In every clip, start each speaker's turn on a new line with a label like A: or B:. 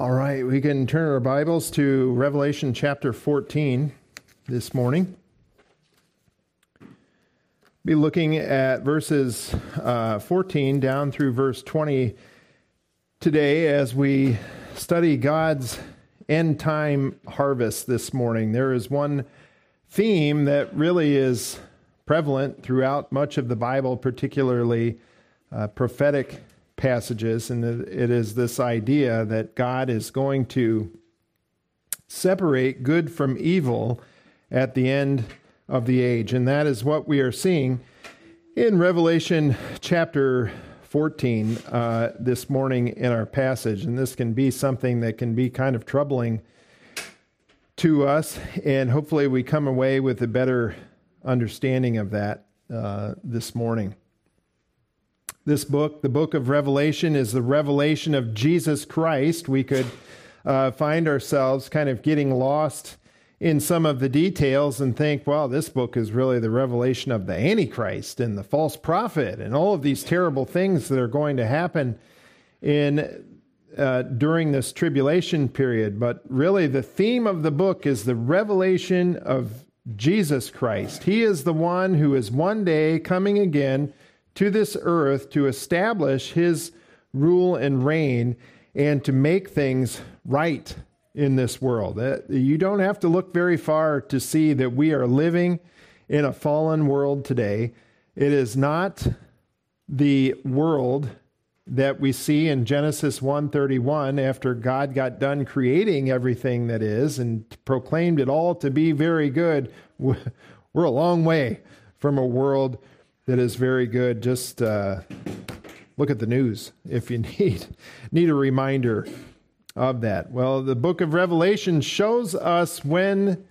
A: All right, we can turn our Bibles to Revelation chapter 14 this morning. Be looking at verses uh, 14 down through verse 20 today as we study God's end time harvest this morning. There is one theme that really is prevalent throughout much of the Bible, particularly uh, prophetic passages, and it is this idea that God is going to separate good from evil at the end of the age. And that is what we are seeing in Revelation chapter 14 uh, this morning in our passage. And this can be something that can be kind of troubling to us. And hopefully, we come away with a better understanding of that uh, this morning. This book, the book of Revelation, is the revelation of Jesus Christ. We could uh, find ourselves kind of getting lost in some of the details and think, well, this book is really the revelation of the Antichrist and the false prophet and all of these terrible things that are going to happen in uh, during this tribulation period. But really, the theme of the book is the revelation of Jesus Christ. He is the one who is one day coming again to this earth to establish his rule and reign and to make things right in this world. You don't have to look very far to see that we are living in a fallen world today. It is not the world that we see in Genesis 1:31 after God got done creating everything that is and proclaimed it all to be very good. We're a long way from a world that is very good. Just uh, look at the news if you need need a reminder of that. Well, the book of Revelation shows us when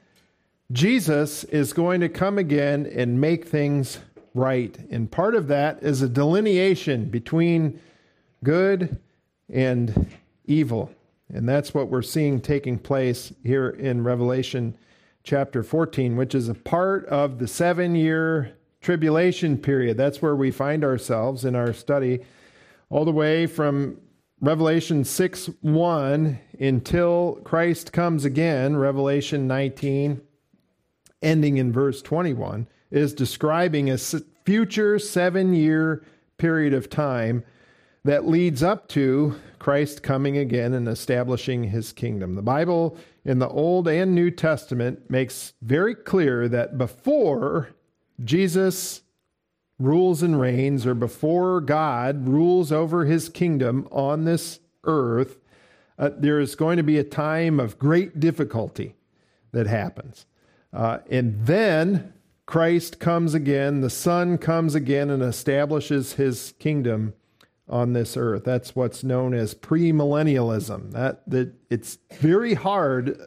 A: Jesus is going to come again and make things right. And part of that is a delineation between good and evil. And that's what we're seeing taking place here in Revelation chapter 14, which is a part of the seven year tribulation period. That's where we find ourselves in our study, all the way from Revelation 6 1 until Christ comes again, Revelation 19, ending in verse 21, is describing a future seven year period of time that leads up to Christ coming again and establishing his kingdom. The Bible in the Old and New Testament makes very clear that before Jesus rules and reigns, or before God rules over his kingdom on this earth, uh, there is going to be a time of great difficulty that happens. Uh, and then Christ comes again, the Son comes again and establishes his kingdom on this earth. That's what's known as premillennialism. That, that it's very hard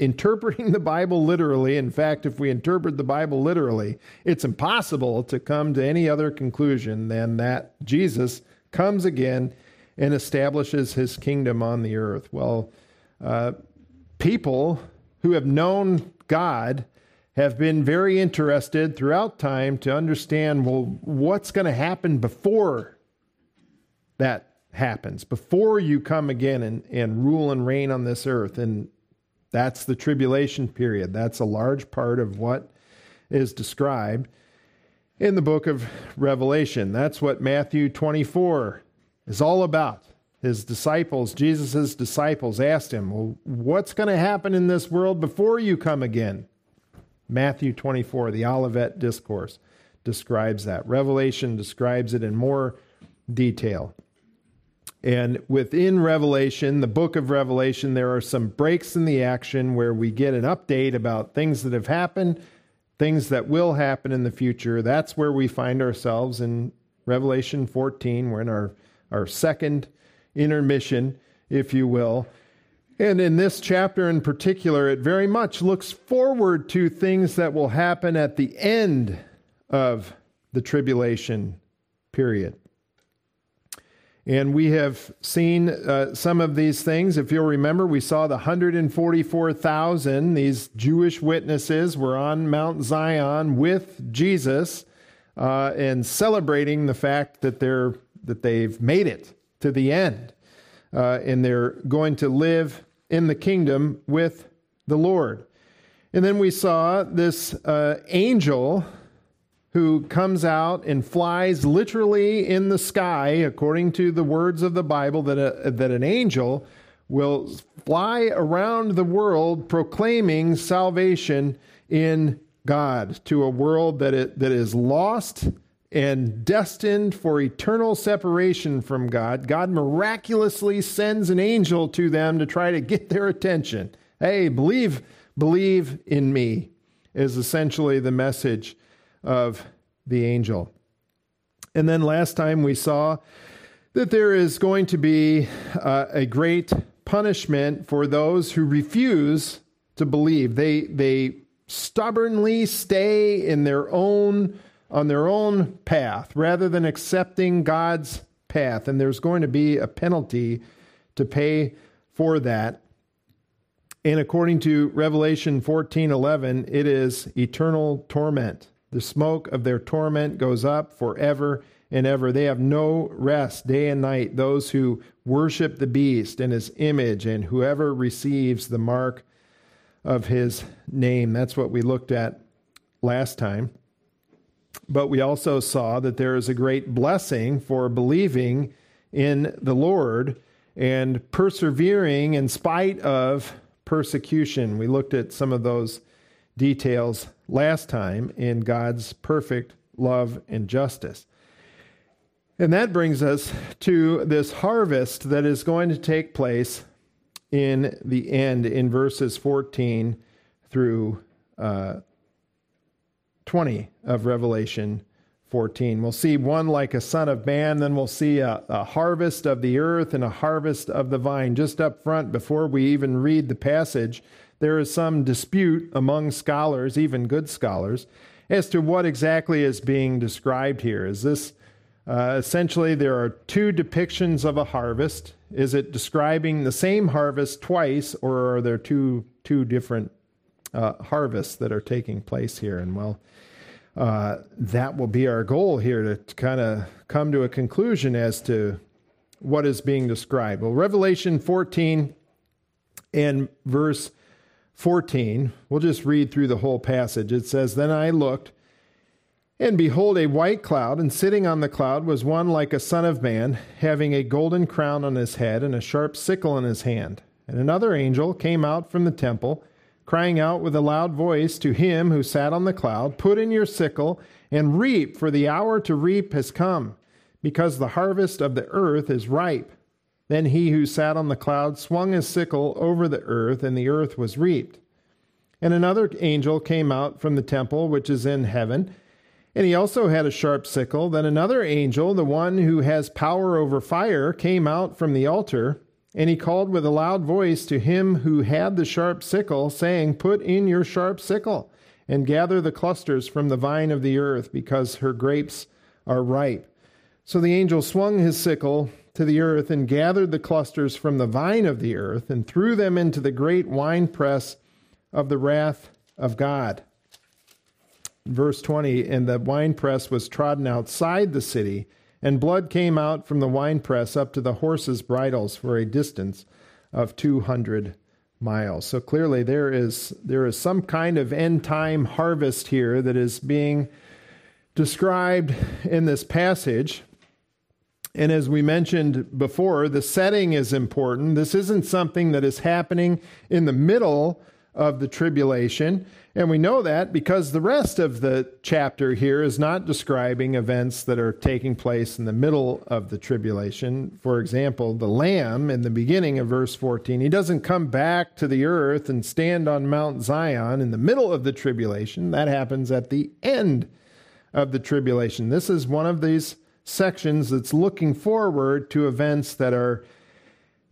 A: interpreting the Bible literally. In fact, if we interpret the Bible literally, it's impossible to come to any other conclusion than that Jesus comes again and establishes his kingdom on the earth. Well, uh, people who have known God have been very interested throughout time to understand well, what's going to happen before that happens, before you come again and, and rule and reign on this earth. And that's the tribulation period. That's a large part of what is described in the book of Revelation. That's what Matthew 24 is all about. His disciples, Jesus' disciples, asked him, Well, what's going to happen in this world before you come again? Matthew 24, the Olivet Discourse, describes that. Revelation describes it in more detail. And within Revelation, the book of Revelation, there are some breaks in the action where we get an update about things that have happened, things that will happen in the future. That's where we find ourselves in Revelation 14. We're in our, our second intermission, if you will. And in this chapter in particular, it very much looks forward to things that will happen at the end of the tribulation period. And we have seen uh, some of these things. If you'll remember, we saw the 144,000, these Jewish witnesses were on Mount Zion with Jesus uh, and celebrating the fact that, they're, that they've made it to the end. uh, and they're going to live in the kingdom with the Lord. And then we saw this uh, angel who comes out and flies literally in the sky, according to the words of the Bible, that, a, that an angel will fly around the world proclaiming salvation in God to a world that, it, that is lost and destined for eternal separation from God. God miraculously sends an angel to them to try to get their attention. Hey, believe, believe in me, is essentially the message of the angel. And then last time we saw that there is going to be uh, a great punishment for those who refuse to believe. They, they stubbornly stay in their own on their own path rather than accepting God's path and there's going to be a penalty to pay for that. And according to Revelation 14:11, it is eternal torment. The smoke of their torment goes up forever and ever. They have no rest day and night, those who worship the beast and his image, and whoever receives the mark of his name. That's what we looked at last time. But we also saw that there is a great blessing for believing in the Lord and persevering in spite of persecution. We looked at some of those details last time in God's perfect love and justice. And that brings us to this harvest that is going to take place in the end in verses 14 through uh, 20 of Revelation 14. We'll see one like a son of man, then we'll see a, a, harvest of the earth and a harvest of the vine. Just up front, before we even read the passage, there is some dispute among scholars, even good scholars, as to what exactly is being described here. Is this uh, essentially there are two depictions of a harvest? Is it describing the same harvest twice, or are there two two different uh, harvests that are taking place here? And well, uh, that will be our goal here to, to kind of come to a conclusion as to what is being described. Well, Revelation 14 and verse 14, we'll just read through the whole passage. It says, Then I looked, and behold, a white cloud, and sitting on the cloud was one like a son of man, having a golden crown on his head and a sharp sickle in his hand. And another angel came out from the temple crying out with a loud voice to him who sat on the cloud, Put in your sickle and reap, for the hour to reap has come, because the harvest of the earth is ripe. Then he who sat on the cloud swung his sickle over the earth, and the earth was reaped. And another angel came out from the temple which is in heaven, and he also had a sharp sickle. Then another angel, the one who has power over fire, came out from the altar and he called with a loud voice to him who had the sharp sickle, saying, Put in your sharp sickle, and gather the clusters from the vine of the earth, because her grapes are ripe. So the angel swung his sickle to the earth, and gathered the clusters from the vine of the earth, and threw them into the great winepress of the wrath of God. Verse 20 And the winepress was trodden outside the city and blood came out from the winepress up to the horses' bridles for a distance of 200 miles. So clearly there is there is some kind of end time harvest here that is being described in this passage. And as we mentioned before, the setting is important. This isn't something that is happening in the middle of the tribulation. And we know that because the rest of the chapter here is not describing events that are taking place in the middle of the tribulation. For example, the Lamb in the beginning of verse 14, he doesn't come back to the earth and stand on Mount Zion in the middle of the tribulation. That happens at the end of the tribulation. This is one of these sections that's looking forward to events that are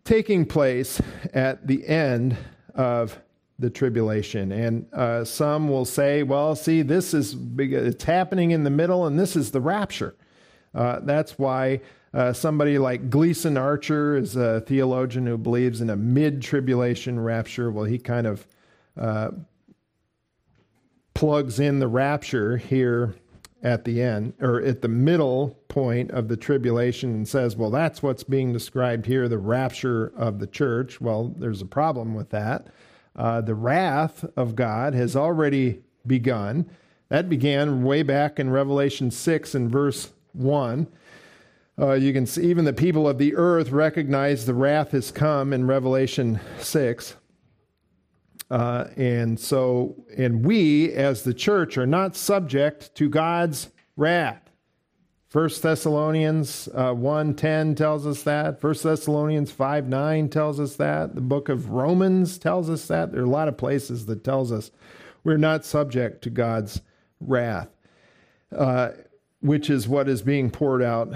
A: taking place at the end of the tribulation. And uh, some will say, well, see, this is it's happening in the middle, and this is the rapture. Uh, that's why uh, somebody like Gleason Archer is a theologian who believes in a mid tribulation rapture. Well, he kind of uh, plugs in the rapture here at the end or at the middle point of the tribulation and says, well, that's what's being described here the rapture of the church. Well, there's a problem with that. Uh, the wrath of God has already begun. That began way back in Revelation 6 and verse 1. Uh, you can see even the people of the earth recognize the wrath has come in Revelation 6. Uh, and so, and we as the church are not subject to God's wrath. First Thessalonians uh, 1.10 tells us that. First Thessalonians 5.9 tells us that. The book of Romans tells us that. There are a lot of places that tells us we're not subject to God's wrath, uh, which is what is being poured out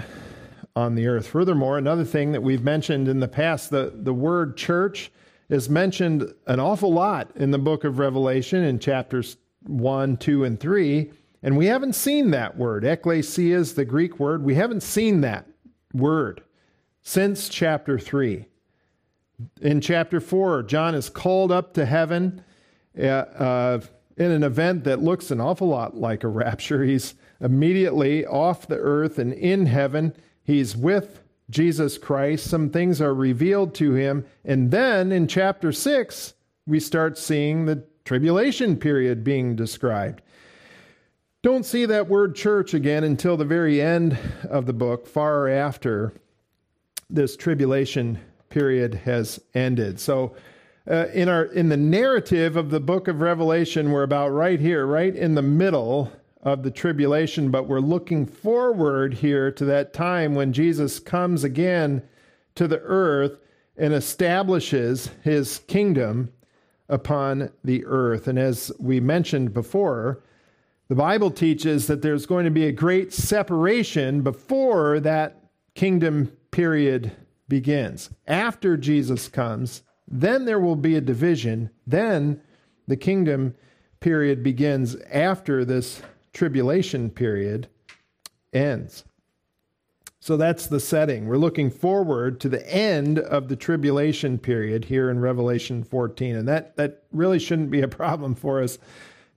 A: on the earth. Furthermore, another thing that we've mentioned in the past, the, the word church is mentioned an awful lot in the book of Revelation in chapters 1, 2, and 3. And we haven't seen that word. Ekklesia is the Greek word. We haven't seen that word since chapter 3. In chapter 4, John is called up to heaven uh, uh, in an event that looks an awful lot like a rapture. He's immediately off the earth and in heaven. He's with Jesus Christ. Some things are revealed to him. And then in chapter 6, we start seeing the tribulation period being described. Don't see that word church again until the very end of the book, far after this tribulation period has ended. So, uh, in our in the narrative of the book of Revelation, we're about right here, right in the middle of the tribulation, but we're looking forward here to that time when Jesus comes again to the earth and establishes his kingdom upon the earth. And as we mentioned before, the Bible teaches that there's going to be a great separation before that kingdom period begins. After Jesus comes, then there will be a division. Then the kingdom period begins after this tribulation period ends. So that's the setting. We're looking forward to the end of the tribulation period here in Revelation 14. And that, that really shouldn't be a problem for us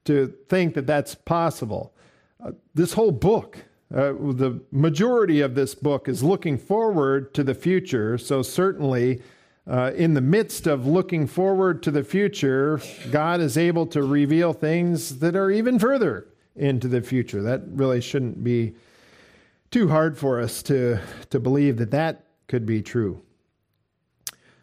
A: to think that that's possible. Uh, this whole book, uh, the majority of this book is looking forward to the future. So, certainly, uh, in the midst of looking forward to the future, God is able to reveal things that are even further into the future. That really shouldn't be too hard for us to, to believe that that could be true.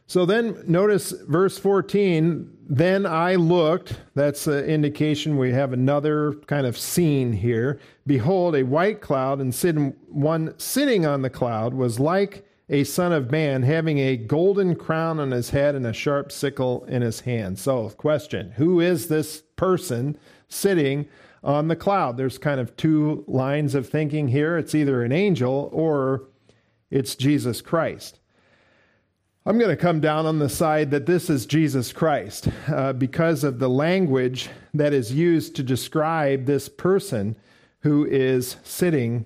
A: So then notice verse 14, then I looked, that's an indication we have another kind of scene here. Behold, a white cloud, and sitting, one sitting on the cloud was like a son of man, having a golden crown on his head and a sharp sickle in his hand. So, question Who is this person sitting on the cloud? There's kind of two lines of thinking here. It's either an angel or it's Jesus Christ. I'm going to come down on the side that this is Jesus Christ uh, because of the language that is used to describe this person who is sitting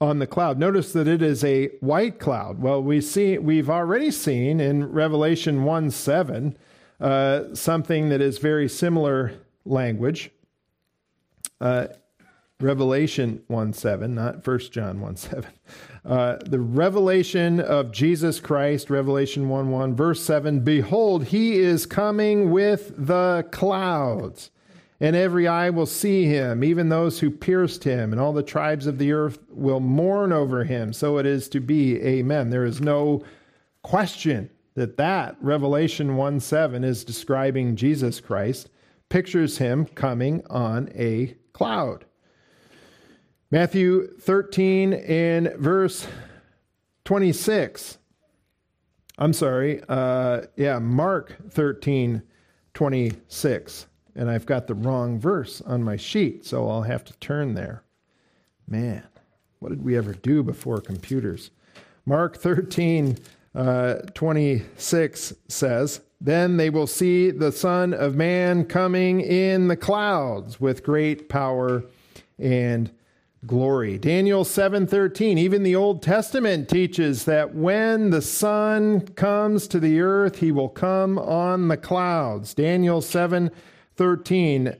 A: on the cloud. Notice that it is a white cloud. Well, we see we've already seen in Revelation 1 7 uh, something that is very similar language. Uh, Revelation 1 7, not 1 John 1 7. Uh, the revelation of Jesus Christ, Revelation 1 1, verse 7 Behold, he is coming with the clouds, and every eye will see him, even those who pierced him, and all the tribes of the earth will mourn over him. So it is to be. Amen. There is no question that that Revelation 1 7 is describing Jesus Christ, pictures him coming on a cloud. Matthew 13 and verse 26. I'm sorry. Uh, yeah, Mark 13, 26. And I've got the wrong verse on my sheet, so I'll have to turn there. Man, what did we ever do before computers? Mark 13, uh, 26 says, Then they will see the Son of Man coming in the clouds with great power and glory. Daniel 7:13, even the Old Testament teaches that when the son comes to the earth, he will come on the clouds. Daniel 7:13,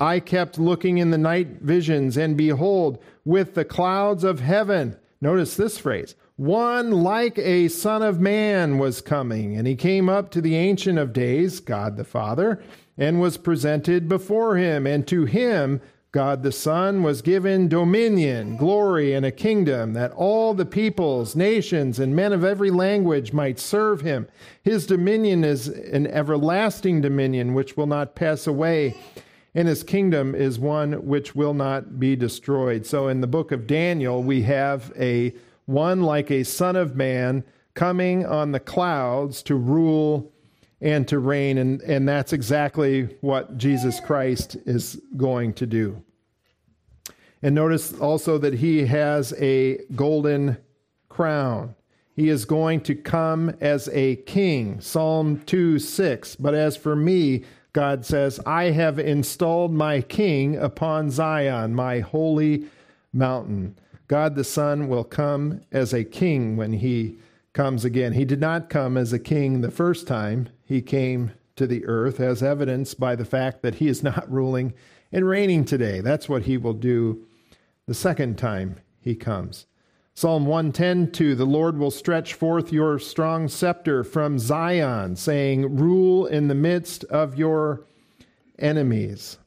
A: I kept looking in the night visions, and behold, with the clouds of heaven, notice this phrase, one like a Son of Man was coming, and he came up to the Ancient of Days, God the Father, and was presented before him, and to him God the Son was given dominion, glory, and a kingdom that all the peoples, nations, and men of every language might serve him. His dominion is an everlasting dominion which will not pass away, and his kingdom is one which will not be destroyed. So in the book of Daniel, we have a one like a son of man coming on the clouds to rule and to reign. And, and that's exactly what Jesus Christ is going to do. And notice also that he has a golden crown. He is going to come as a king. Psalm 2 6. But as for me, God says, I have installed my king upon Zion, my holy mountain. God the Son will come as a king when he comes again. He did not come as a king the first time he came to the earth, as evidenced by the fact that he is not ruling and reigning today. That's what he will do the second time he comes. Psalm 110 2 The Lord will stretch forth your strong scepter from Zion, saying, Rule in the midst of your enemies.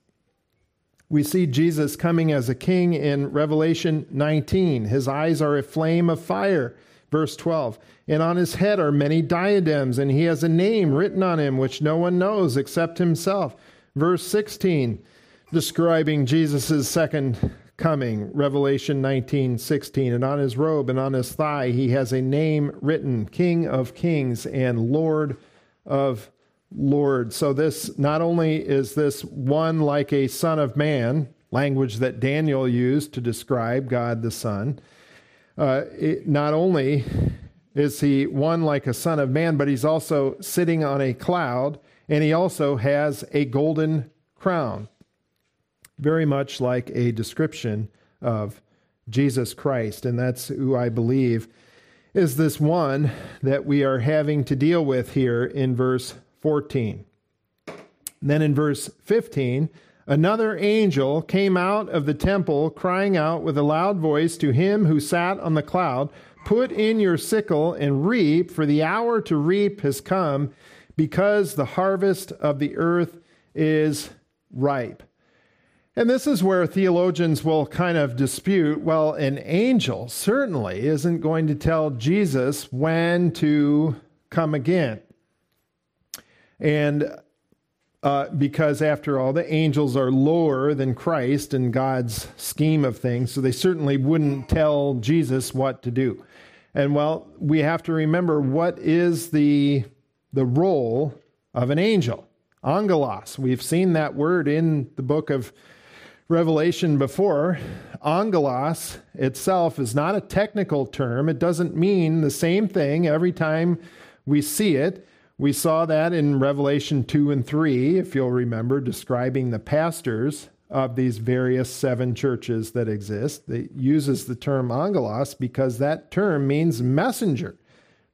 A: We see Jesus coming as a king in Revelation 19. His eyes are a flame of fire. Verse 12. And on his head are many diadems, and he has a name written on him which no one knows except himself. Verse 16, describing Jesus' second coming. Revelation 19, 16. And on his robe and on his thigh he has a name written King of Kings and Lord of Lord. So this not only is this one like a son of man, language that Daniel used to describe God the Son, uh, it, not only is he one like a son of man, but he's also sitting on a cloud, and he also has a golden crown, very much like a description of Jesus Christ. And that's who I believe is this one that we are having to deal with here in verse 14. And then in verse 15, Another angel came out of the temple, crying out with a loud voice to him who sat on the cloud Put in your sickle and reap, for the hour to reap has come, because the harvest of the earth is ripe. And this is where theologians will kind of dispute well, an angel certainly isn't going to tell Jesus when to come again. And uh, because after all, the angels are lower than Christ in God's scheme of things, so they certainly wouldn't tell Jesus what to do. And well, we have to remember what is the the role of an angel, angelos. We've seen that word in the book of Revelation before. Angelos itself is not a technical term. It doesn't mean the same thing every time we see it. We saw that in Revelation 2 and 3, if you'll remember, describing the pastors of these various seven churches that exist. It uses the term angelos because that term means messenger.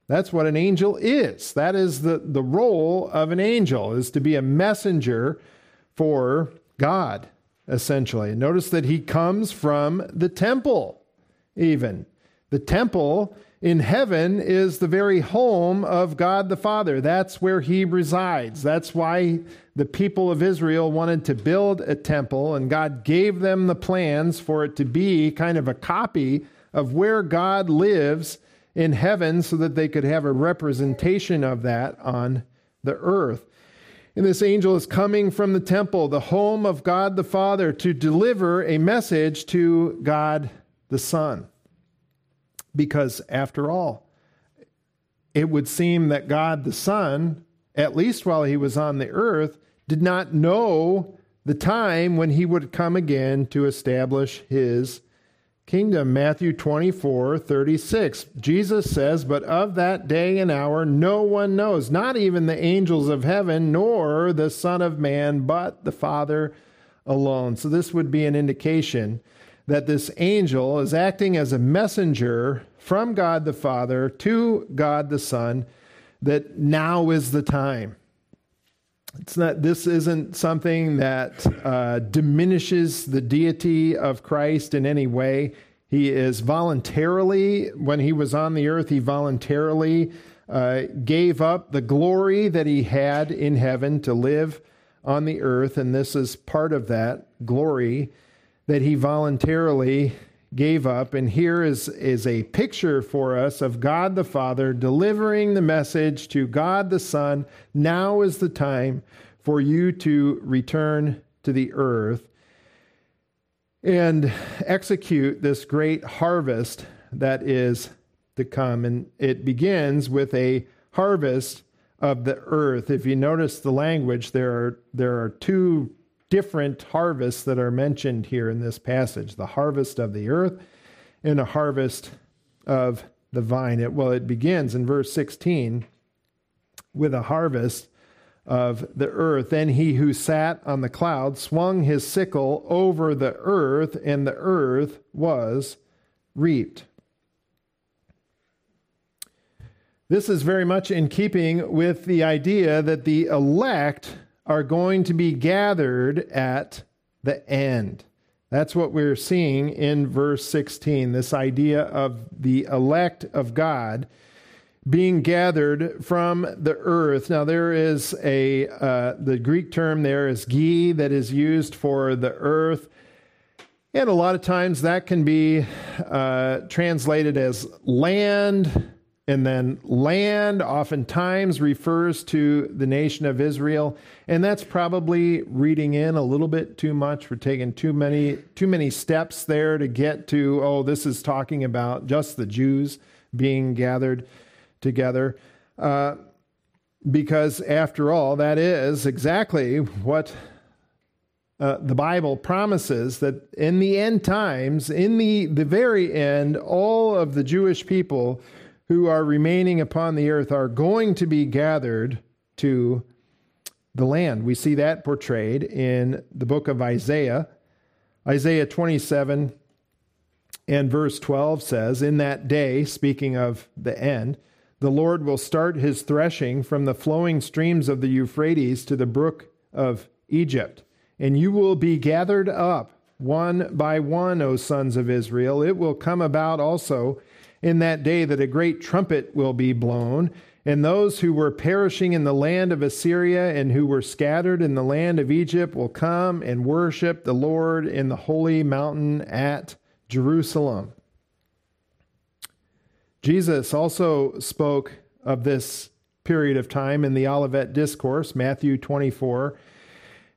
A: That's what an angel is. That is the, the role of an angel, is to be a messenger for God, essentially. Notice that he comes from the temple, even. The temple in heaven is the very home of God the Father. That's where he resides. That's why the people of Israel wanted to build a temple, and God gave them the plans for it to be kind of a copy of where God lives in heaven so that they could have a representation of that on the earth. And this angel is coming from the temple, the home of God the Father, to deliver a message to God the Son. Because after all, it would seem that God the Son, at least while he was on the earth, did not know the time when he would come again to establish his kingdom. Matthew 24, 36. Jesus says, But of that day and hour no one knows, not even the angels of heaven, nor the Son of Man, but the Father alone. So this would be an indication that this angel is acting as a messenger from God the Father to God the Son, that now is the time. it's not, this isn't something that uh, diminishes the deity of Christ in any way. He is voluntarily, when he was on the earth, he voluntarily uh, gave up the glory that he had in heaven to live on the earth. And this is part of that glory that he voluntarily gave up. And here is, is a picture for us of God the Father delivering the message to God the Son. Now is the time for you to return to the earth and execute this great harvest that is to come. And it begins with a harvest of the earth. If you notice the language, there are, there are two different harvests that are mentioned here in this passage the harvest of the earth and a harvest of the vine. It, well, it begins in verse 16 with a harvest of the earth. Then he who sat on the cloud swung his sickle over the earth, and the earth was reaped. This is very much in keeping with the idea that the elect are going to be gathered at the end. That's what we're seeing in verse 16 this idea of the elect of God being gathered from the earth. Now, there is a, uh, the Greek term there is gi that is used for the earth. And a lot of times that can be uh, translated as land and then land oftentimes refers to the nation of Israel, and that's probably reading in a little bit too much. We're taking too many too many steps there to get to oh, this is talking about just the Jews being gathered together. Uh, because after all, that is exactly what uh, the Bible promises that in the end times, in the, the very end, all of the Jewish people who are remaining upon the earth are going to be gathered to the land. We see that portrayed in the book of Isaiah. Isaiah 27 and verse 12 says, In that day, speaking of the end, the Lord will start his threshing from the flowing streams of the Euphrates to the brook of Egypt. And you will be gathered up one by one, O sons of Israel. It will come about also in that day that a great trumpet will be blown, and those who were perishing in the land of Assyria and who were scattered in the land of Egypt will come and worship the Lord in the holy mountain at Jerusalem. Jesus also spoke of this period of time in the Olivet Discourse, Matthew 24.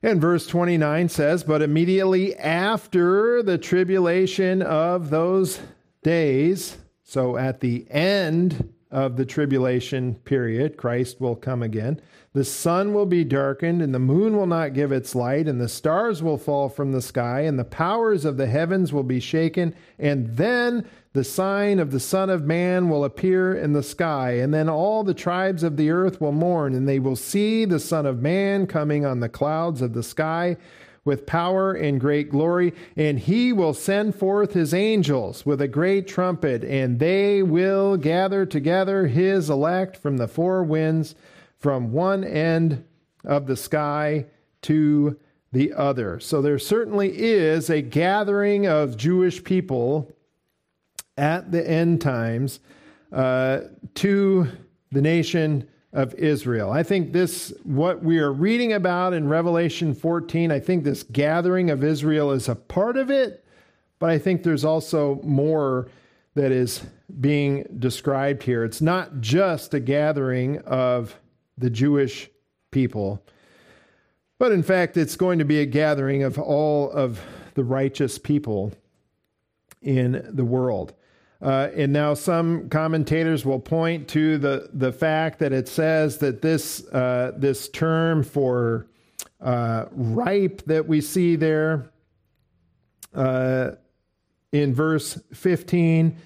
A: And verse 29 says, But immediately after the tribulation of those days, so at the end of the tribulation period, Christ will come again. The sun will be darkened, and the moon will not give its light, and the stars will fall from the sky, and the powers of the heavens will be shaken. And then the sign of the Son of Man will appear in the sky, and then all the tribes of the earth will mourn, and they will see the Son of Man coming on the clouds of the sky with power and great glory, and he will send forth his angels with a great trumpet, and they will gather together his elect from the four winds, from one end of the sky to the other. So there certainly is a gathering of Jewish people at the end times uh, to the nation of Israel. I think this, what we are reading about in Revelation 14, I think this gathering of Israel is a part of it, but I think there's also more that is being described here. It's not just a gathering of the Jewish people, but in fact, it's going to be a gathering of all of the righteous people in the world. Uh, and now some commentators will point to the, the fact that it says that this, uh, this term for uh, ripe that we see there uh, in verse 15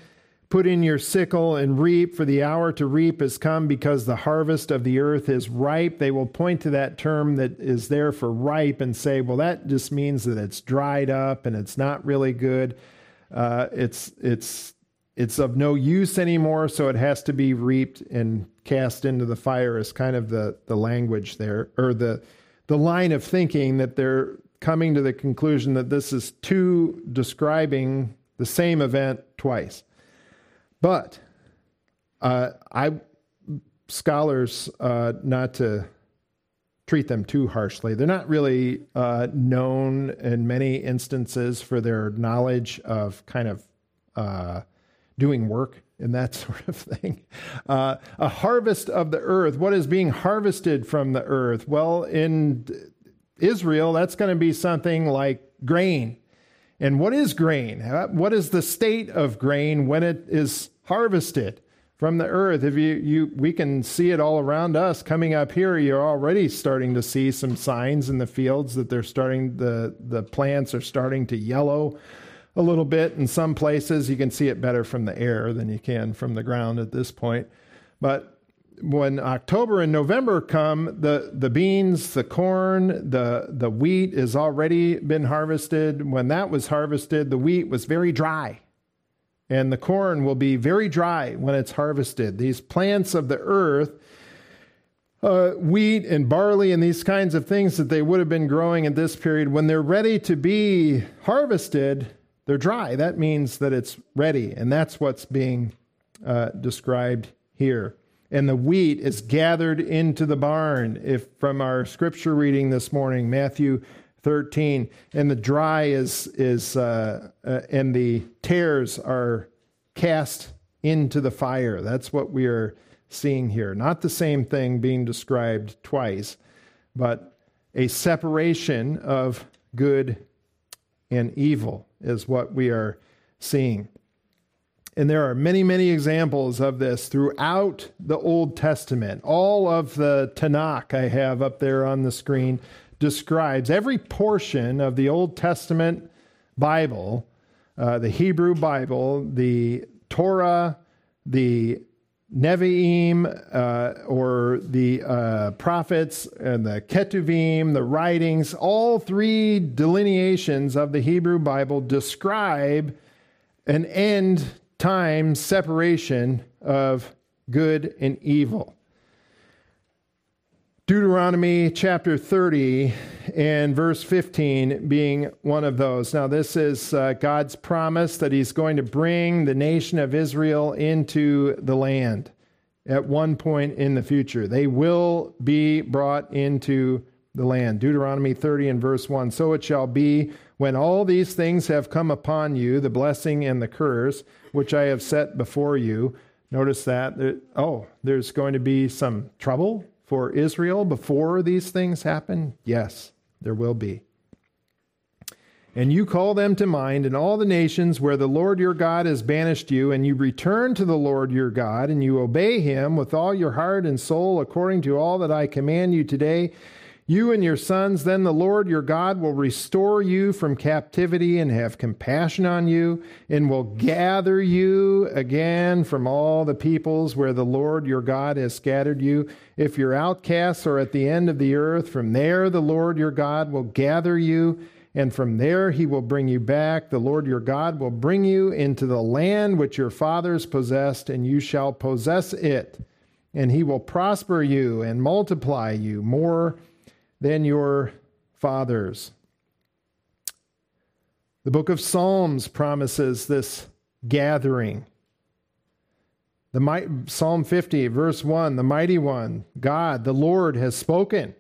A: put in your sickle and reap, for the hour to reap has come because the harvest of the earth is ripe. They will point to that term that is there for ripe and say, well, that just means that it's dried up and it's not really good. Uh, it's, it's it's of no use anymore, so it has to be reaped and cast into the fire is kind of the, the language there, or the the line of thinking that they're coming to the conclusion that this is two describing the same event twice. But uh, I scholars uh, not to treat them too harshly. They're not really uh, known in many instances for their knowledge of kind of uh, doing work and that sort of thing. Uh, a harvest of the earth. What is being harvested from the earth? Well, in Israel, that's going to be something like grain. And what is grain? What is the state of grain when it is harvested from the earth? If you, you we can see it all around us coming up here, you're already starting to see some signs in the fields that they're starting the the plants are starting to yellow a little bit in some places. You can see it better from the air than you can from the ground at this point. But when October and November come, the, the beans, the corn, the, the wheat has already been harvested. When that was harvested, the wheat was very dry. And the corn will be very dry when it's harvested. These plants of the earth, uh, wheat and barley and these kinds of things that they would have been growing at this period, when they're ready to be harvested, they're dry. That means that it's ready, and that's what's being uh, described here. And the wheat is gathered into the barn. If from our scripture reading this morning, Matthew 13, and the dry is is uh, uh, and the tares are cast into the fire. That's what we are seeing here. Not the same thing being described twice, but a separation of good and evil is what we are seeing. And there are many, many examples of this throughout the Old Testament. All of the Tanakh I have up there on the screen describes every portion of the Old Testament Bible, uh, the Hebrew Bible, the Torah, the Nevi'im, uh, or the uh, prophets, and the Ketuvim, the writings, all three delineations of the Hebrew Bible describe an end time separation of good and evil. Deuteronomy chapter 30 and verse 15 being one of those. Now, this is uh, God's promise that He's going to bring the nation of Israel into the land at one point in the future. They will be brought into the land. Deuteronomy 30 and verse 1 So it shall be when all these things have come upon you, the blessing and the curse, which I have set before you. Notice that. Oh, there's going to be some trouble for Israel before these things happen? Yes, there will be. And you call them to mind in all the nations where the Lord your God has banished you, and you return to the Lord your God, and you obey him with all your heart and soul according to all that I command you today you and your sons, then the Lord your God will restore you from captivity and have compassion on you, and will gather you again from all the peoples where the Lord your God has scattered you. If your outcasts are at the end of the earth, from there the Lord your God will gather you, and from there he will bring you back. The Lord your God will bring you into the land which your fathers possessed, and you shall possess it. And he will prosper you and multiply you more than your fathers. The book of Psalms promises this gathering. The Psalm 50, verse 1 The mighty one, God, the Lord, has spoken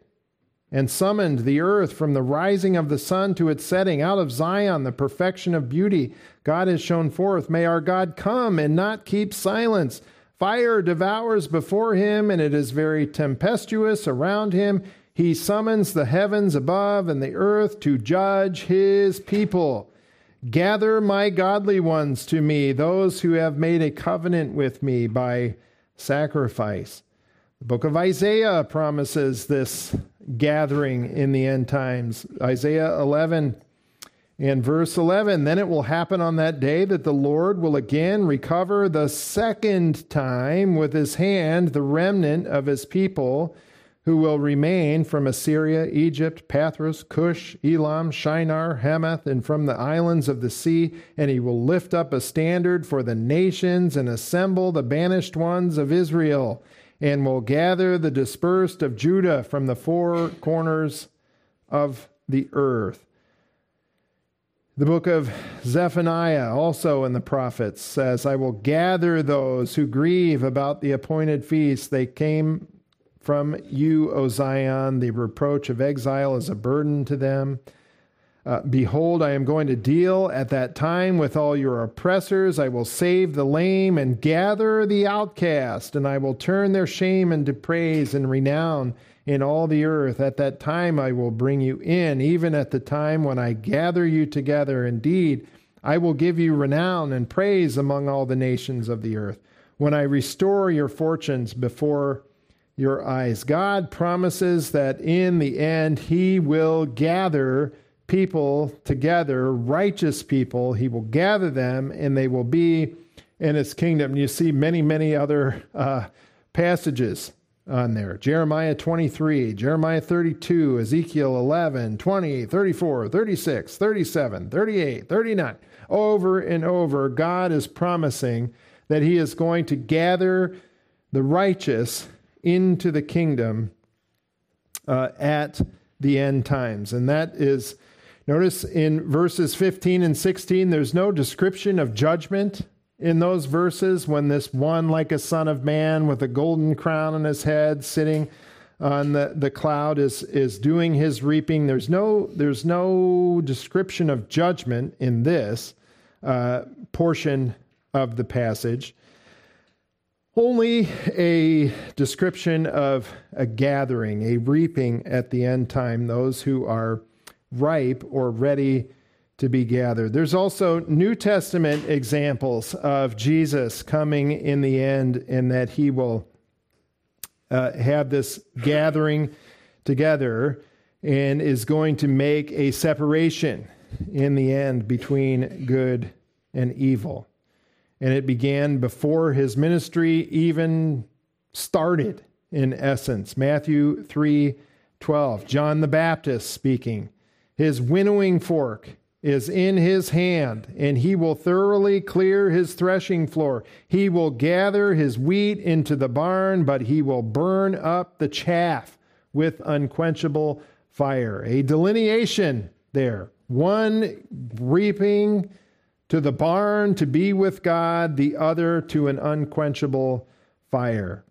A: and summoned the earth from the rising of the sun to its setting. Out of Zion, the perfection of beauty, God has shown forth. May our God come and not keep silence. Fire devours before him, and it is very tempestuous around him. He summons the heavens above and the earth to judge his people. Gather my godly ones to me, those who have made a covenant with me by sacrifice. The book of Isaiah promises this gathering in the end times. Isaiah 11 and verse 11 Then it will happen on that day that the Lord will again recover the second time with his hand the remnant of his people who will remain from Assyria, Egypt, Pathros, Cush, Elam, Shinar, Hamath, and from the islands of the sea. And he will lift up a standard for the nations and assemble the banished ones of Israel, and will gather the dispersed of Judah from the four corners of the earth. The book of Zephaniah, also in the prophets, says, I will gather those who grieve about the appointed feast. They came from you, O Zion. The reproach of exile is a burden to them. Uh, Behold, I am going to deal at that time with all your oppressors. I will save the lame and gather the outcast, and I will turn their shame into praise and renown in all the earth. At that time I will bring you in, even at the time when I gather you together. Indeed, I will give you renown and praise among all the nations of the earth. When I restore your fortunes before your eyes. God promises that in the end, He will gather people together, righteous people. He will gather them, and they will be in His kingdom. You see many, many other uh, passages on there Jeremiah 23, Jeremiah 32, Ezekiel 11, 20, 34, 36, 37, 38, 39. Over and over, God is promising that He is going to gather the righteous into the kingdom uh, at the end times. And that is, notice in verses 15 and 16, there's no description of judgment in those verses when this one, like a son of man with a golden crown on his head, sitting on the, the cloud is is doing his reaping there's no there's no description of judgment in this uh, portion of the passage only a description of a gathering, a reaping at the end time, those who are ripe or ready to be gathered. There's also New Testament examples of Jesus coming in the end and that he will uh, have this gathering together and is going to make a separation in the end between good and evil and it began before his ministry even started in essence. Matthew 3 12 john the baptist speaking. His winnowing fork is in his hand and he will thoroughly clear his threshing floor. He will gather his wheat into the barn but he will burn up the chaff with unquenchable fire. A delineation there. One reaping to the barn to be with God, the other to an unquenchable fire.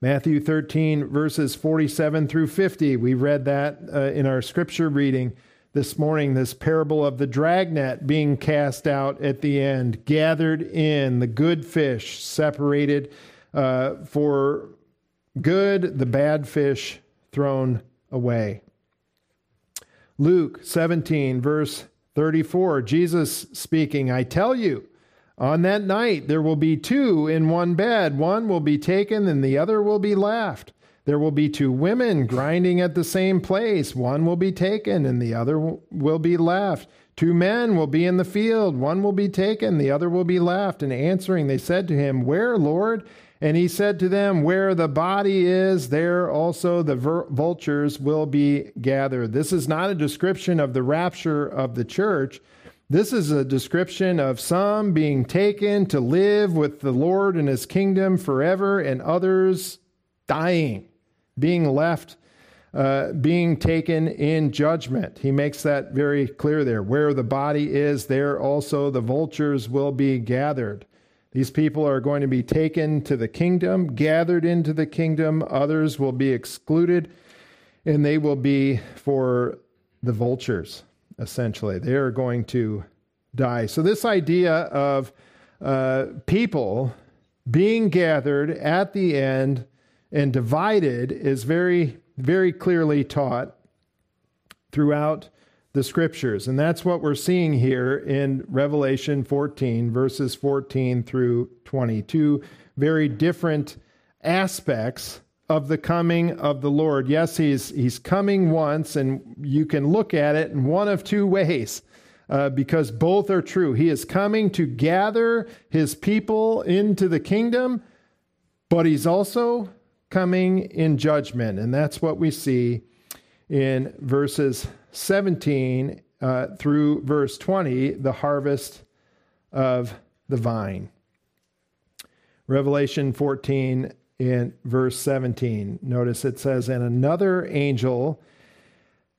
A: Matthew 13, verses 47 through 50. We read that uh, in our scripture reading this morning, this parable of the dragnet being cast out at the end, gathered in, the good fish separated uh, for good, the bad fish thrown away. Luke 17, verse 34, Jesus speaking, I tell you, on that night there will be two in one bed. One will be taken and the other will be left. There will be two women grinding at the same place. One will be taken and the other will be left. Two men will be in the field. One will be taken, the other will be left. And answering, they said to him, Where, Lord? And he said to them, Where the body is, there also the vultures will be gathered. This is not a description of the rapture of the church. This is a description of some being taken to live with the Lord in his kingdom forever, and others dying, being left, uh, being taken in judgment. He makes that very clear there. Where the body is, there also the vultures will be gathered. These people are going to be taken to the kingdom, gathered into the kingdom. Others will be excluded, and they will be for the vultures, essentially. They are going to die. So, this idea of uh, people being gathered at the end and divided is very, very clearly taught throughout the scriptures. And that's what we're seeing here in Revelation 14, verses 14 through 22. Very different aspects of the coming of the Lord. Yes, he's, he's coming once, and you can look at it in one of two ways. Uh, because both are true. He is coming to gather his people into the kingdom, but he's also coming in judgment. And that's what we see in verses 17 uh, through verse 20, the harvest of the vine. Revelation 14 in verse 17. Notice it says, And another angel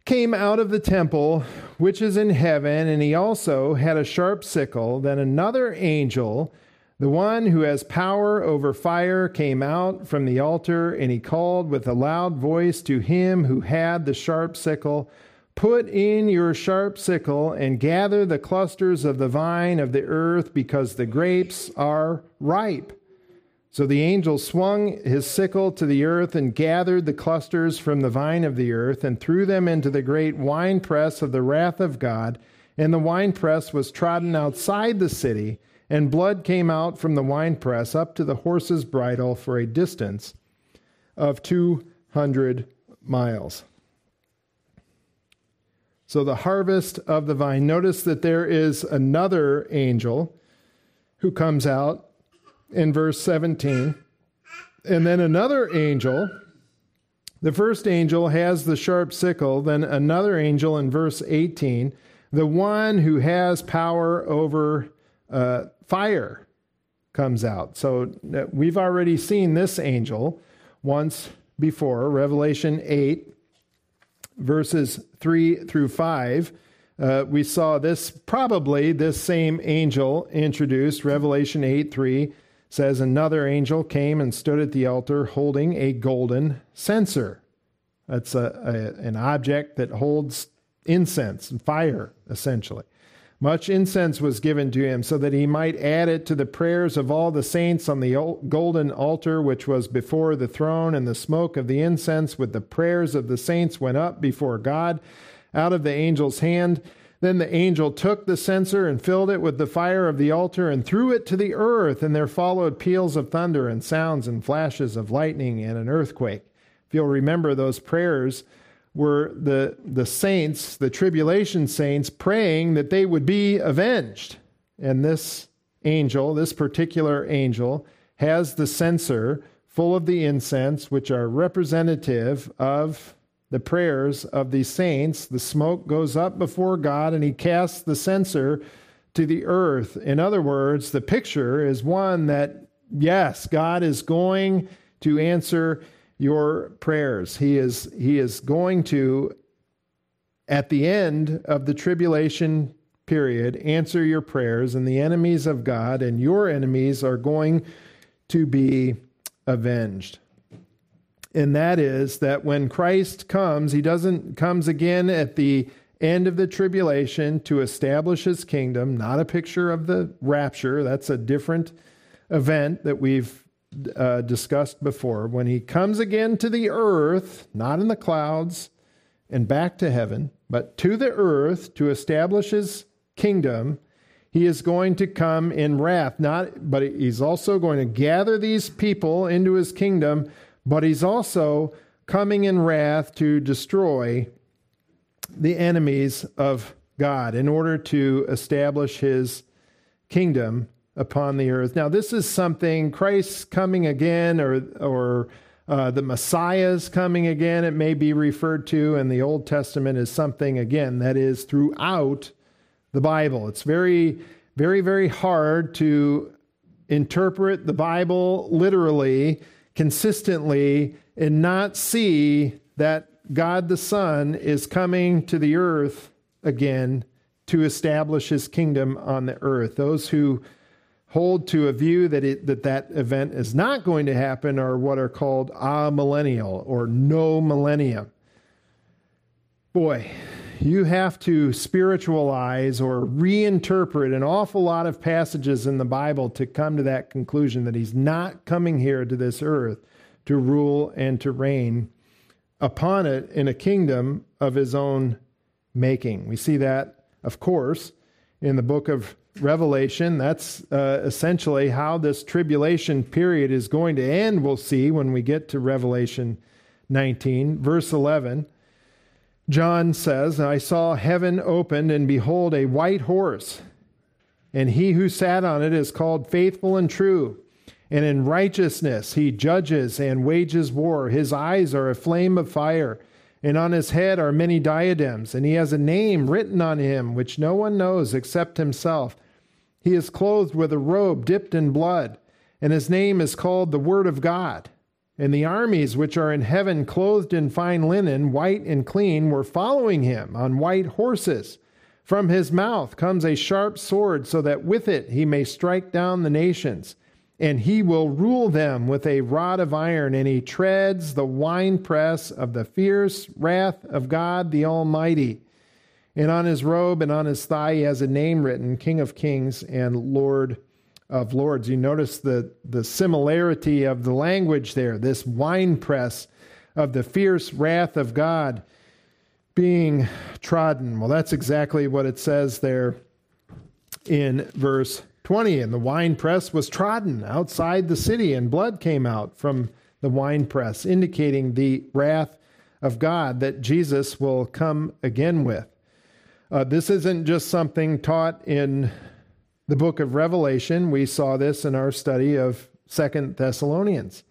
A: came out of the temple which is in heaven, and he also had a sharp sickle. Then another angel, the one who has power over fire, came out from the altar, and he called with a loud voice to him who had the sharp sickle Put in your sharp sickle and gather the clusters of the vine of the earth, because the grapes are ripe. So the angel swung his sickle to the earth and gathered the clusters from the vine of the earth and threw them into the great winepress of the wrath of God. And the winepress was trodden outside the city, and blood came out from the winepress up to the horse's bridle for a distance of 200 miles. So the harvest of the vine. Notice that there is another angel who comes out in verse 17. And then another angel, the first angel has the sharp sickle, then another angel in verse 18, the one who has power over uh, fire comes out. So uh, we've already seen this angel once before, Revelation 8, verses 3 through 5. Uh, we saw this, probably this same angel introduced, Revelation 8 3 says another angel came and stood at the altar holding a golden censer. That's a, a, an object that holds incense and fire, essentially. Much incense was given to him so that he might add it to the prayers of all the saints on the golden altar which was before the throne, and the smoke of the incense with the prayers of the saints went up before God out of the angel's hand. Then the angel took the censer and filled it with the fire of the altar and threw it to the earth, and there followed peals of thunder and sounds and flashes of lightning and an earthquake. If you'll remember, those prayers were the, the saints, the tribulation saints, praying that they would be avenged. And this angel, this particular angel, has the censer full of the incense, which are representative of the prayers of these saints, the smoke goes up before God and he casts the censer to the earth. In other words, the picture is one that, yes, God is going to answer your prayers. He is, he is going to, at the end of the tribulation period, answer your prayers, and the enemies of God and your enemies are going to be avenged and that is that when Christ comes, he doesn't comes again at the end of the tribulation to establish his kingdom, not a picture of the rapture. That's a different event that we've uh, discussed before. When he comes again to the earth, not in the clouds and back to heaven, but to the earth to establish his kingdom, he is going to come in wrath, not but he's also going to gather these people into his kingdom but he's also coming in wrath to destroy the enemies of God in order to establish his kingdom upon the earth. Now, this is something Christ's coming again, or, or uh, the Messiah's coming again, it may be referred to in the Old Testament as something, again, that is throughout the Bible. It's very, very, very hard to interpret the Bible literally consistently and not see that God the Son is coming to the earth again to establish his kingdom on the earth. Those who hold to a view that it, that, that event is not going to happen are what are called amillennial or no millennium. Boy, you have to spiritualize or reinterpret an awful lot of passages in the Bible to come to that conclusion that he's not coming here to this earth to rule and to reign upon it in a kingdom of his own making. We see that, of course, in the book of Revelation. That's uh, essentially how this tribulation period is going to end, we'll see when we get to Revelation 19, verse 11. John says, I saw heaven opened, and behold, a white horse, and he who sat on it is called faithful and true, and in righteousness he judges and wages war. His eyes are a flame of fire, and on his head are many diadems, and he has a name written on him which no one knows except himself. He is clothed with a robe dipped in blood, and his name is called the Word of God. And the armies which are in heaven, clothed in fine linen, white and clean, were following him on white horses. From his mouth comes a sharp sword, so that with it he may strike down the nations and he will rule them with a rod of iron, and he treads the winepress of the fierce wrath of God the Almighty. And on his robe and on his thigh he has a name written King of Kings and Lord of Lords. You notice the, the similarity of the language there, this winepress of the fierce wrath of God being trodden. Well, that's exactly what it says there in verse 20 and the wine press was trodden outside the city and blood came out from the wine press indicating the wrath of god that jesus will come again with. Uh, this isn't just something taught in the book of revelation. We saw this in our study of second thessalonians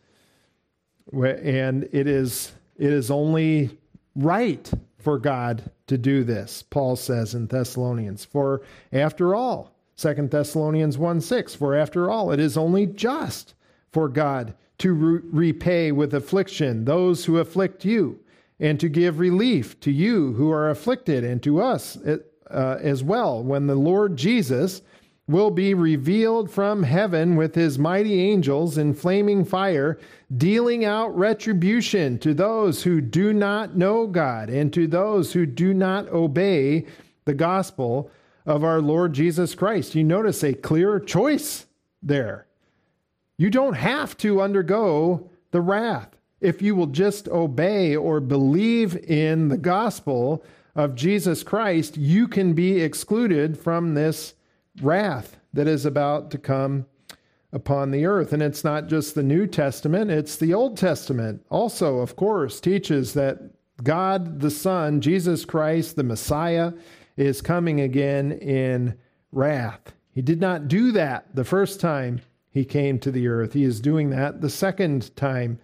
A: and it is it is only right for god to do this paul says in thessalonians. For after all 2 Thessalonians 1 6, for after all, it is only just for God to re- repay with affliction those who afflict you, and to give relief to you who are afflicted, and to us uh, as well, when the Lord Jesus will be revealed from heaven with his mighty angels in flaming fire, dealing out retribution to those who do not know God and to those who do not obey the gospel of our Lord Jesus Christ. You notice a clear choice there. You don't have to undergo the wrath. If you will just obey or believe in the gospel of Jesus Christ, you can be excluded from this wrath that is about to come upon the earth. And it's not just the New Testament, it's the Old Testament. Also, of course, teaches that God the Son, Jesus Christ, the Messiah, is coming again in wrath. He did not do that the first time he came to the earth. He is doing that the second time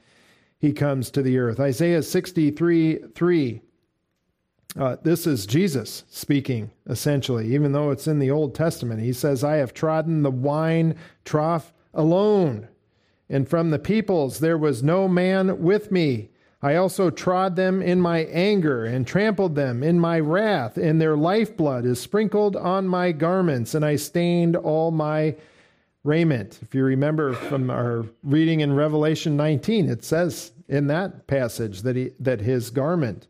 A: he comes to the earth. Isaiah 63 3. Uh, this is Jesus speaking, essentially, even though it's in the Old Testament. He says, I have trodden the wine trough alone, and from the peoples there was no man with me. I also trod them in my anger and trampled them in my wrath, and their lifeblood is sprinkled on my garments, and I stained all my raiment. If you remember from our reading in Revelation 19, it says in that passage that he that his garment,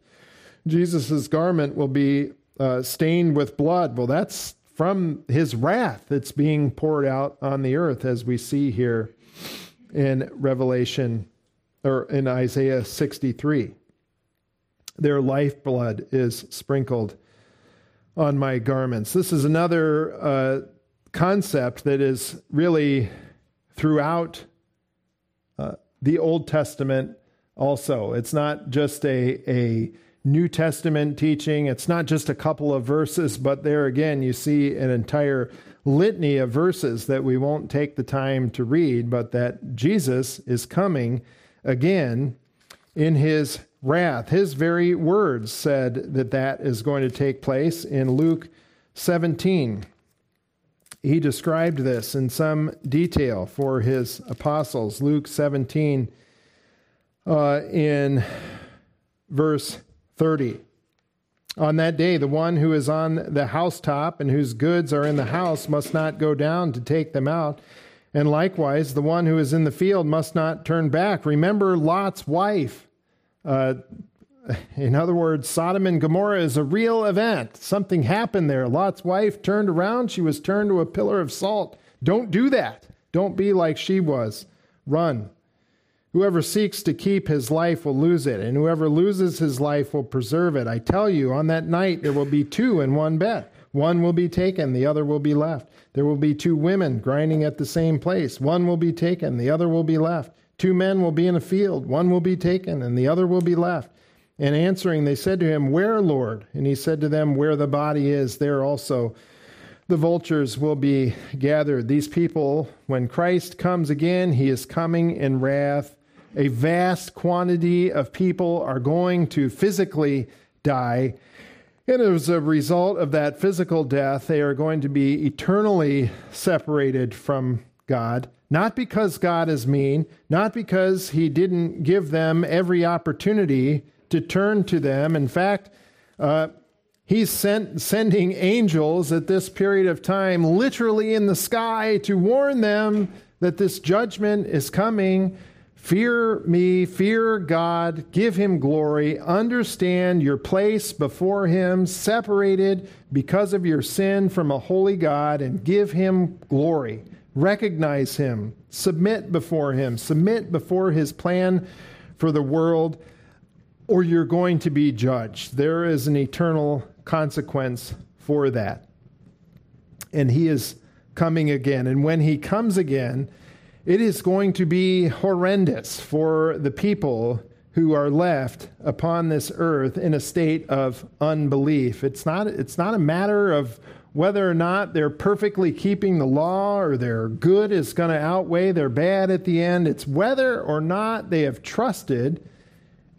A: Jesus' garment, will be uh, stained with blood. Well, that's from his wrath that's being poured out on the earth, as we see here in Revelation or in Isaiah 63. Their lifeblood is sprinkled on my garments. This is another uh, concept that is really throughout uh, the Old Testament also. It's not just a, a New Testament teaching, it's not just a couple of verses, but there again, you see an entire litany of verses that we won't take the time to read, but that Jesus is coming again in his wrath. His very words said that that is going to take place in Luke 17. He described this in some detail for his apostles. Luke 17, uh, in verse 30. On that day, the one who is on the housetop and whose goods are in the house must not go down to take them out and likewise, the one who is in the field must not turn back. Remember Lot's wife. Uh, in other words, Sodom and Gomorrah is a real event. Something happened there. Lot's wife turned around. She was turned to a pillar of salt. Don't do that. Don't be like she was. Run. Whoever seeks to keep his life will lose it, and whoever loses his life will preserve it. I tell you, on that night there will be two in one bed. One will be taken, the other will be left. There will be two women grinding at the same place. One will be taken, the other will be left. Two men will be in a field. One will be taken, and the other will be left. And answering, they said to him, Where, Lord? And he said to them, Where the body is, there also the vultures will be gathered. These people, when Christ comes again, he is coming in wrath. A vast quantity of people are going to physically die. And as a result of that physical death, they are going to be eternally separated from God. Not because God is mean, not because he didn't give them every opportunity to turn to them. In fact, uh, He's sent, sending angels at this period of time, literally in the sky, to warn them that this judgment is coming. Fear me, fear God, give him glory, understand your place before him, separated because of your sin from a holy God, and give him glory. Recognize him, submit before him, submit before his plan for the world, or you're going to be judged. There is an eternal consequence for that. And he is coming again. And when he comes again, it is going to be horrendous for the people who are left upon this earth in a state of unbelief. It's not, it's not a matter of whether or not they're perfectly keeping the law or their good is going to outweigh their bad at the end. It's whether or not they have trusted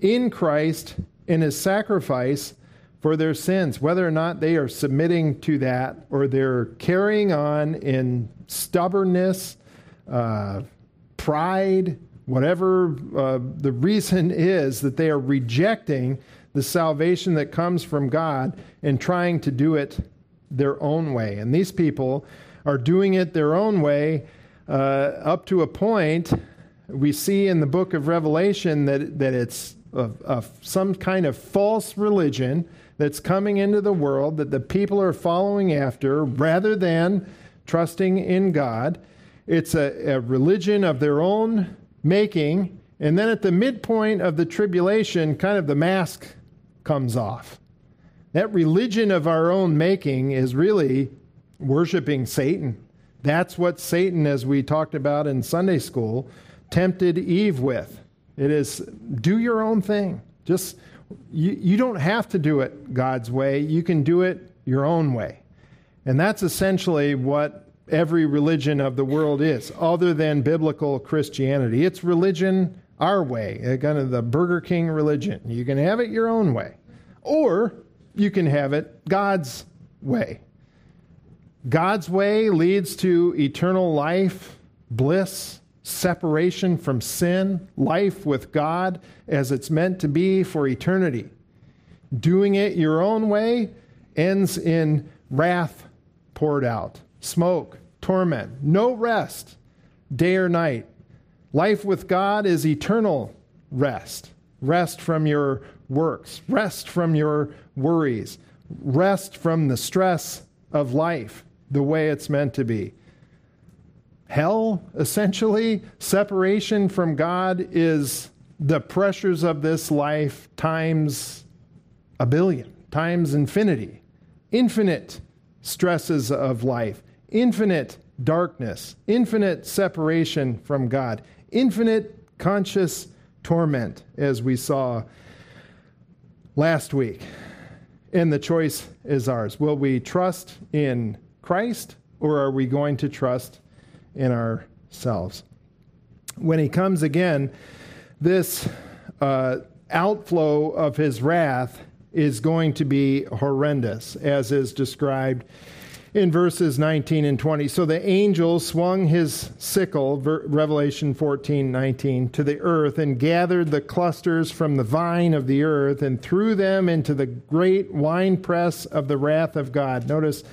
A: in Christ in his sacrifice for their sins, whether or not they are submitting to that or they're carrying on in stubbornness, uh, pride, whatever uh, the reason is that they are rejecting the salvation that comes from God and trying to do it their own way. And these people are doing it their own way uh, up to a point. We see in the book of Revelation that, that it's a, a, some kind of false religion that's coming into the world that the people are following after rather than trusting in God. It's a, a religion of their own making. And then at the midpoint of the tribulation, kind of the mask comes off. That religion of our own making is really worshiping Satan. That's what Satan, as we talked about in Sunday school, tempted Eve with. It is do your own thing. Just you, you don't have to do it God's way, you can do it your own way. And that's essentially what every religion of the world is, other than biblical Christianity. It's religion our way, uh, kind of the Burger King religion. You can have it your own way, or you can have it God's way. God's way leads to eternal life, bliss, separation from sin, life with God as it's meant to be for eternity. Doing it your own way ends in wrath poured out, smoke, torment, no rest, day or night. Life with God is eternal rest. Rest from your works, rest from your worries, rest from the stress of life the way it's meant to be hell, essentially. Separation from God is the pressures of this life times a billion, times infinity. Infinite stresses of life, infinite darkness, infinite separation from God, infinite conscious torment, as we saw last week. And the choice is ours. Will we trust in Christ or are we going to trust in ourselves. When he comes again, this uh, outflow of his wrath is going to be horrendous, as is described in verses 19 and 20. So the angel swung his sickle, Revelation 14, 19, to the earth and gathered the clusters from the vine of the earth and threw them into the great winepress of the wrath of God. Notice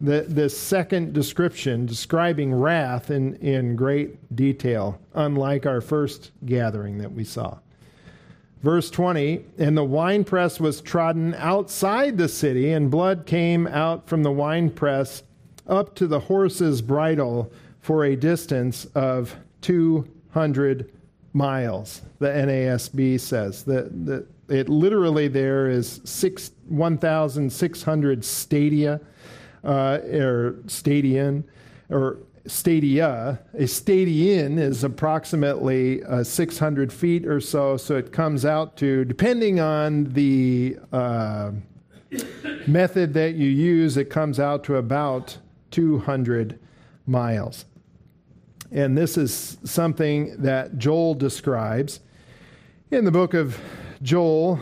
A: the, the second description describing wrath in, in great detail, unlike our first gathering that we saw. Verse 20 And the winepress was trodden outside the city, and blood came out from the winepress up to the horse's bridle for a distance of 200 miles, the NASB says. The, the, it literally there is 1,600 stadia uh, or stadion, or stadia. A stadion is approximately uh, 600 feet or so, so it comes out to, depending on the uh, method that you use, it comes out to about 200 miles. And this is something that Joel describes in the book of Joel,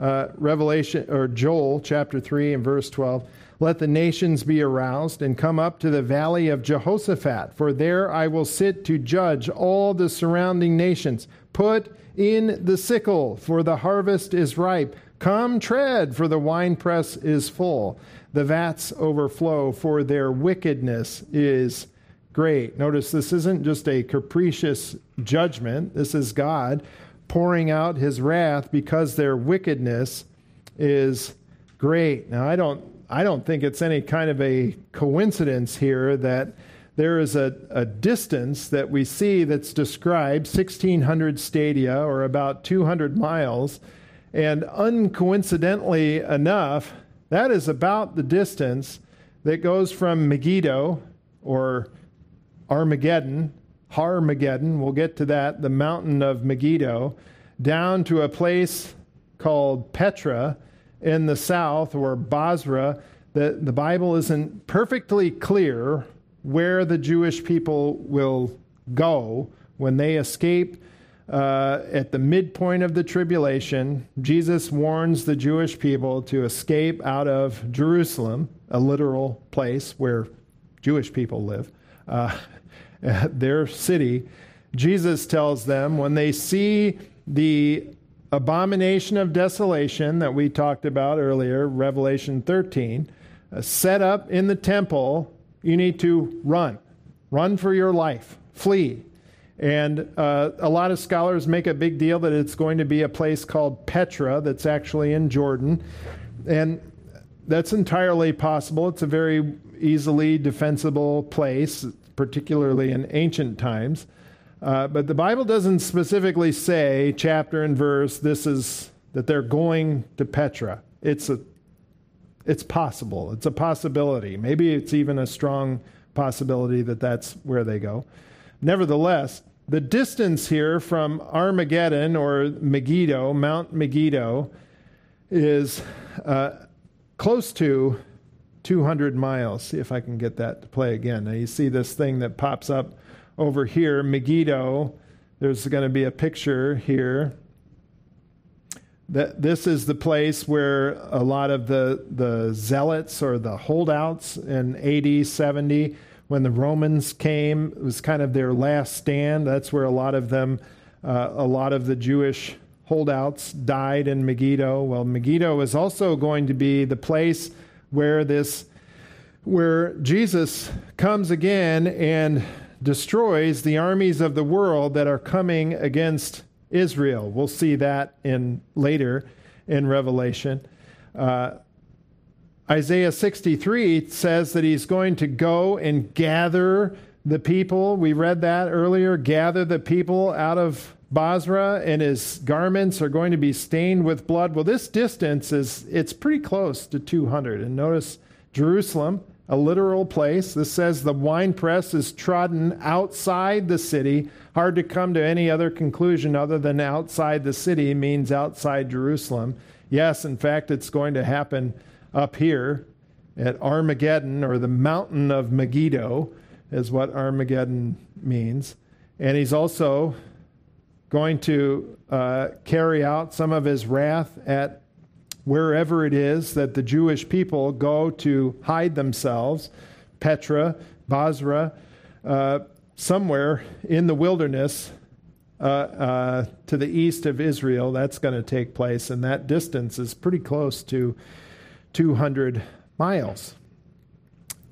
A: uh, Revelation, or Joel chapter 3 and verse 12. Let the nations be aroused and come up to the valley of Jehoshaphat, for there I will sit to judge all the surrounding nations. Put in the sickle, for the harvest is ripe. Come tread, for the winepress is full. The vats overflow, for their wickedness is great. Notice this isn't just a capricious judgment, this is God pouring out his wrath because their wickedness is great. Now, I don't I don't think it's any kind of a coincidence here that there is a, a distance that we see that's described 1,600 stadia or about 200 miles. And uncoincidentally enough, that is about the distance that goes from Megiddo or Armageddon, Harmageddon, we'll get to that, the mountain of Megiddo, down to a place called Petra in the south or Bozrah, the, the Bible isn't perfectly clear where the Jewish people will go when they escape uh, at the midpoint of the tribulation. Jesus warns the Jewish people to escape out of Jerusalem, a literal place where Jewish people live, uh, their city. Jesus tells them when they see the abomination of desolation that we talked about earlier, Revelation 13, uh, set up in the temple, you need to run. Run for your life. Flee. And uh, a lot of scholars make a big deal that it's going to be a place called Petra that's actually in Jordan. And that's entirely possible. It's a very easily defensible place, particularly in ancient times. Uh, but the Bible doesn't specifically say, chapter and verse, this is that they're going to Petra. It's a it's possible. It's a possibility. Maybe it's even a strong possibility that that's where they go. Nevertheless, the distance here from Armageddon or Megiddo, Mount Megiddo, is uh, close to 200 miles. See if I can get that to play again. Now you see this thing that pops up over here, Megiddo. There's going to be a picture here. That this is the place where a lot of the, the zealots or the holdouts in AD 70, when the Romans came, it was kind of their last stand. That's where a lot of them, uh, a lot of the Jewish holdouts died in Megiddo. Well, Megiddo is also going to be the place where this, where Jesus comes again and destroys the armies of the world that are coming against Israel. We'll see that in later in Revelation. Uh, Isaiah 63 says that he's going to go and gather the people. We read that earlier. Gather the people out of Bozrah, and his garments are going to be stained with blood. Well, this distance is it's pretty close to 200. And notice Jerusalem a literal place. This says the winepress is trodden outside the city. Hard to come to any other conclusion other than outside the city means outside Jerusalem. Yes, in fact, it's going to happen up here at Armageddon or the mountain of Megiddo, is what Armageddon means. And he's also going to uh, carry out some of his wrath at wherever it is that the Jewish people go to hide themselves, Petra, Bozrah, uh, somewhere in the wilderness uh, uh, to the east of Israel, that's going to take place, and that distance is pretty close to 200 miles.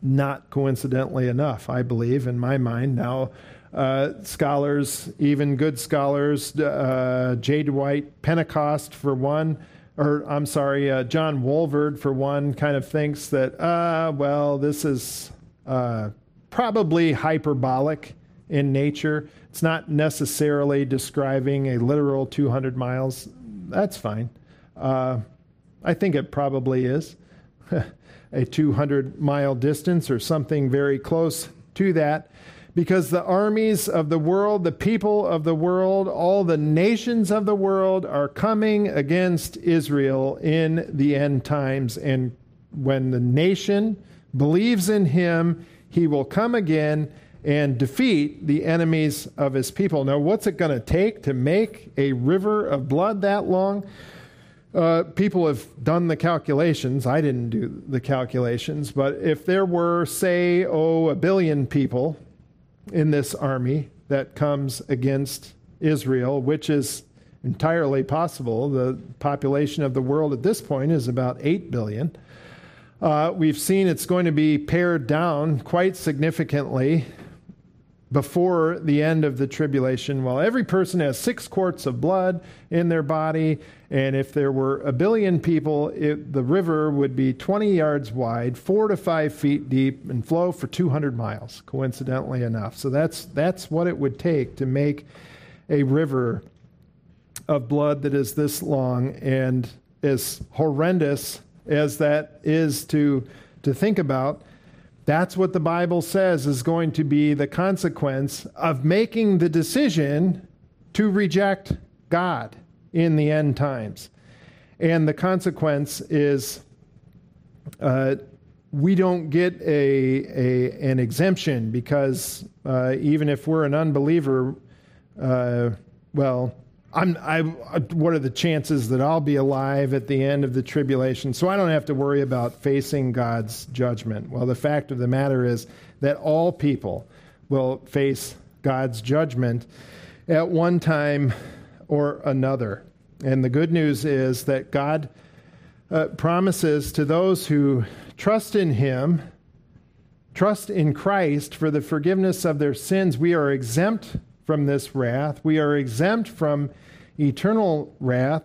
A: Not coincidentally enough, I believe, in my mind. Now, uh, scholars, even good scholars, uh, J. Dwight Pentecost, for one, or I'm sorry, uh, John Walvoord, for one, kind of thinks that, uh, well, this is uh, probably hyperbolic in nature. It's not necessarily describing a literal 200 miles. That's fine. Uh, I think it probably is a 200 mile distance or something very close to that because the armies of the world, the people of the world, all the nations of the world are coming against Israel in the end times. And when the nation, believes in him, he will come again and defeat the enemies of his people. Now, what's it going to take to make a river of blood that long? Uh, people have done the calculations. I didn't do the calculations, but if there were, say, oh, a billion people in this army that comes against Israel, which is entirely possible, the population of the world at this point is about 8 billion. Uh, we've seen it's going to be pared down quite significantly before the end of the tribulation. Well, every person has six quarts of blood in their body, and if there were a billion people, it, the river would be 20 yards wide, four to five feet deep, and flow for 200 miles, coincidentally enough. So that's, that's what it would take to make a river of blood that is this long and as horrendous as that is to, to think about. That's what the Bible says is going to be the consequence of making the decision to reject God in the end times. And the consequence is uh, we don't get a, a, an exemption because uh, even if we're an unbeliever, uh, well, I'm, I, what are the chances that I'll be alive at the end of the tribulation? So I don't have to worry about facing God's judgment. Well, the fact of the matter is that all people will face God's judgment at one time or another. And the good news is that God uh, promises to those who trust in Him, trust in Christ for the forgiveness of their sins, we are exempt from this wrath. We are exempt from eternal wrath.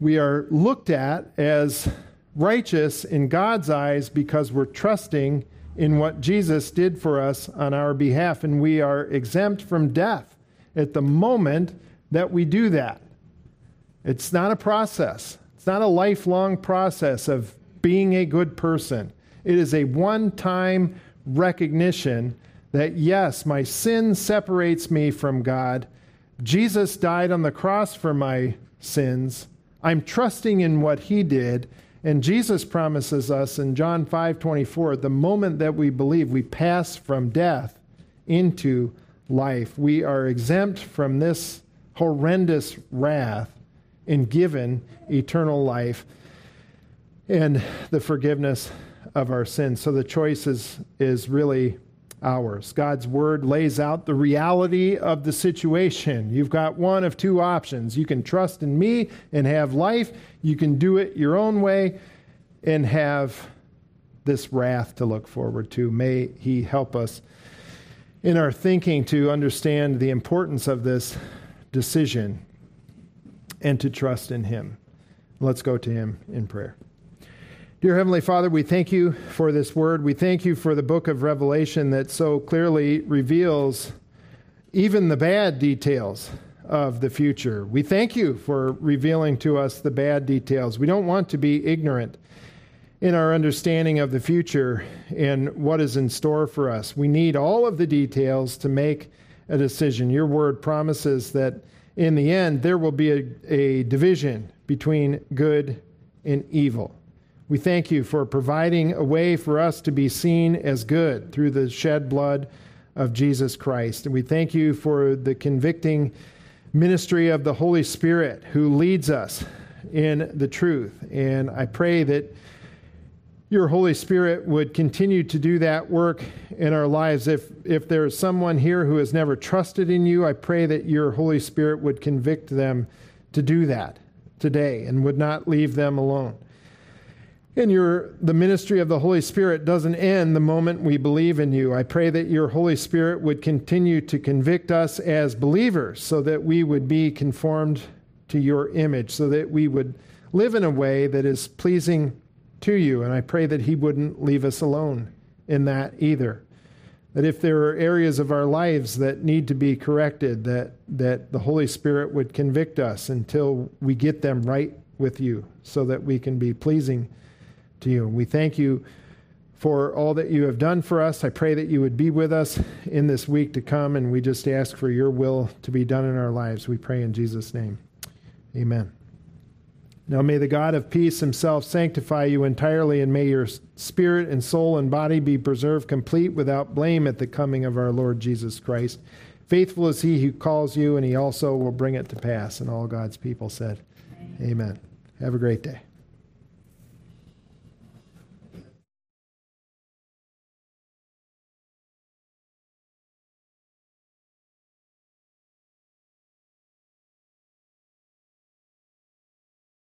A: We are looked at as righteous in God's eyes because we're trusting in what Jesus did for us on our behalf, and we are exempt from death at the moment that we do that. It's not a process, it's not a lifelong process of being a good person. It is a one time recognition that, yes, my sin separates me from God, Jesus died on the cross for my sins. I'm trusting in what he did. And Jesus promises us in John 5:24, the moment that we believe, we pass from death into life. We are exempt from this horrendous wrath and given eternal life and the forgiveness of our sins. So the choice is, is really ours. God's word lays out the reality of the situation. You've got one of two options. You can trust in me and have life, you can do it your own way and have this wrath to look forward to. May He help us in our thinking to understand the importance of this decision and to trust in Him. Let's go to Him in prayer. Dear Heavenly Father, we thank you for this word. We thank you for the book of Revelation that so clearly reveals even the bad details of the future. We thank you for revealing to us the bad details. We don't want to be ignorant in our understanding of the future and what is in store for us. We need all of the details to make a decision. Your word promises that in the end there will be a, a division between good and evil. We thank you for providing a way for us to be seen as good through the shed blood of Jesus Christ. And we thank you for the convicting ministry of the Holy Spirit who leads us in the truth. And I pray that your Holy Spirit would continue to do that work in our lives. If, if there is someone here who has never trusted in you, I pray that your Holy Spirit would convict them to do that today and would not leave them alone. And your, the ministry of the Holy Spirit doesn't end the moment we believe in you. I pray that your Holy Spirit would continue to convict us as believers so that we would be conformed to your image, so that we would live in a way that is pleasing to you. And I pray that He wouldn't leave us alone in that either. That if there are areas of our lives that need to be corrected, that, that the Holy Spirit would convict us until we get them right with you so that we can be pleasing to you. And We thank you for all that you have done for us. I pray that you would be with us in this week to come, and we just ask for your will to be done in our lives. We pray in Jesus' name. Amen. Now may the God of peace himself sanctify you entirely, and may your spirit and soul and body be preserved complete without blame at the coming of our Lord Jesus Christ. Faithful is he who calls you, and he also will bring it to pass. And all God's people said, Amen. Amen. Have a great day.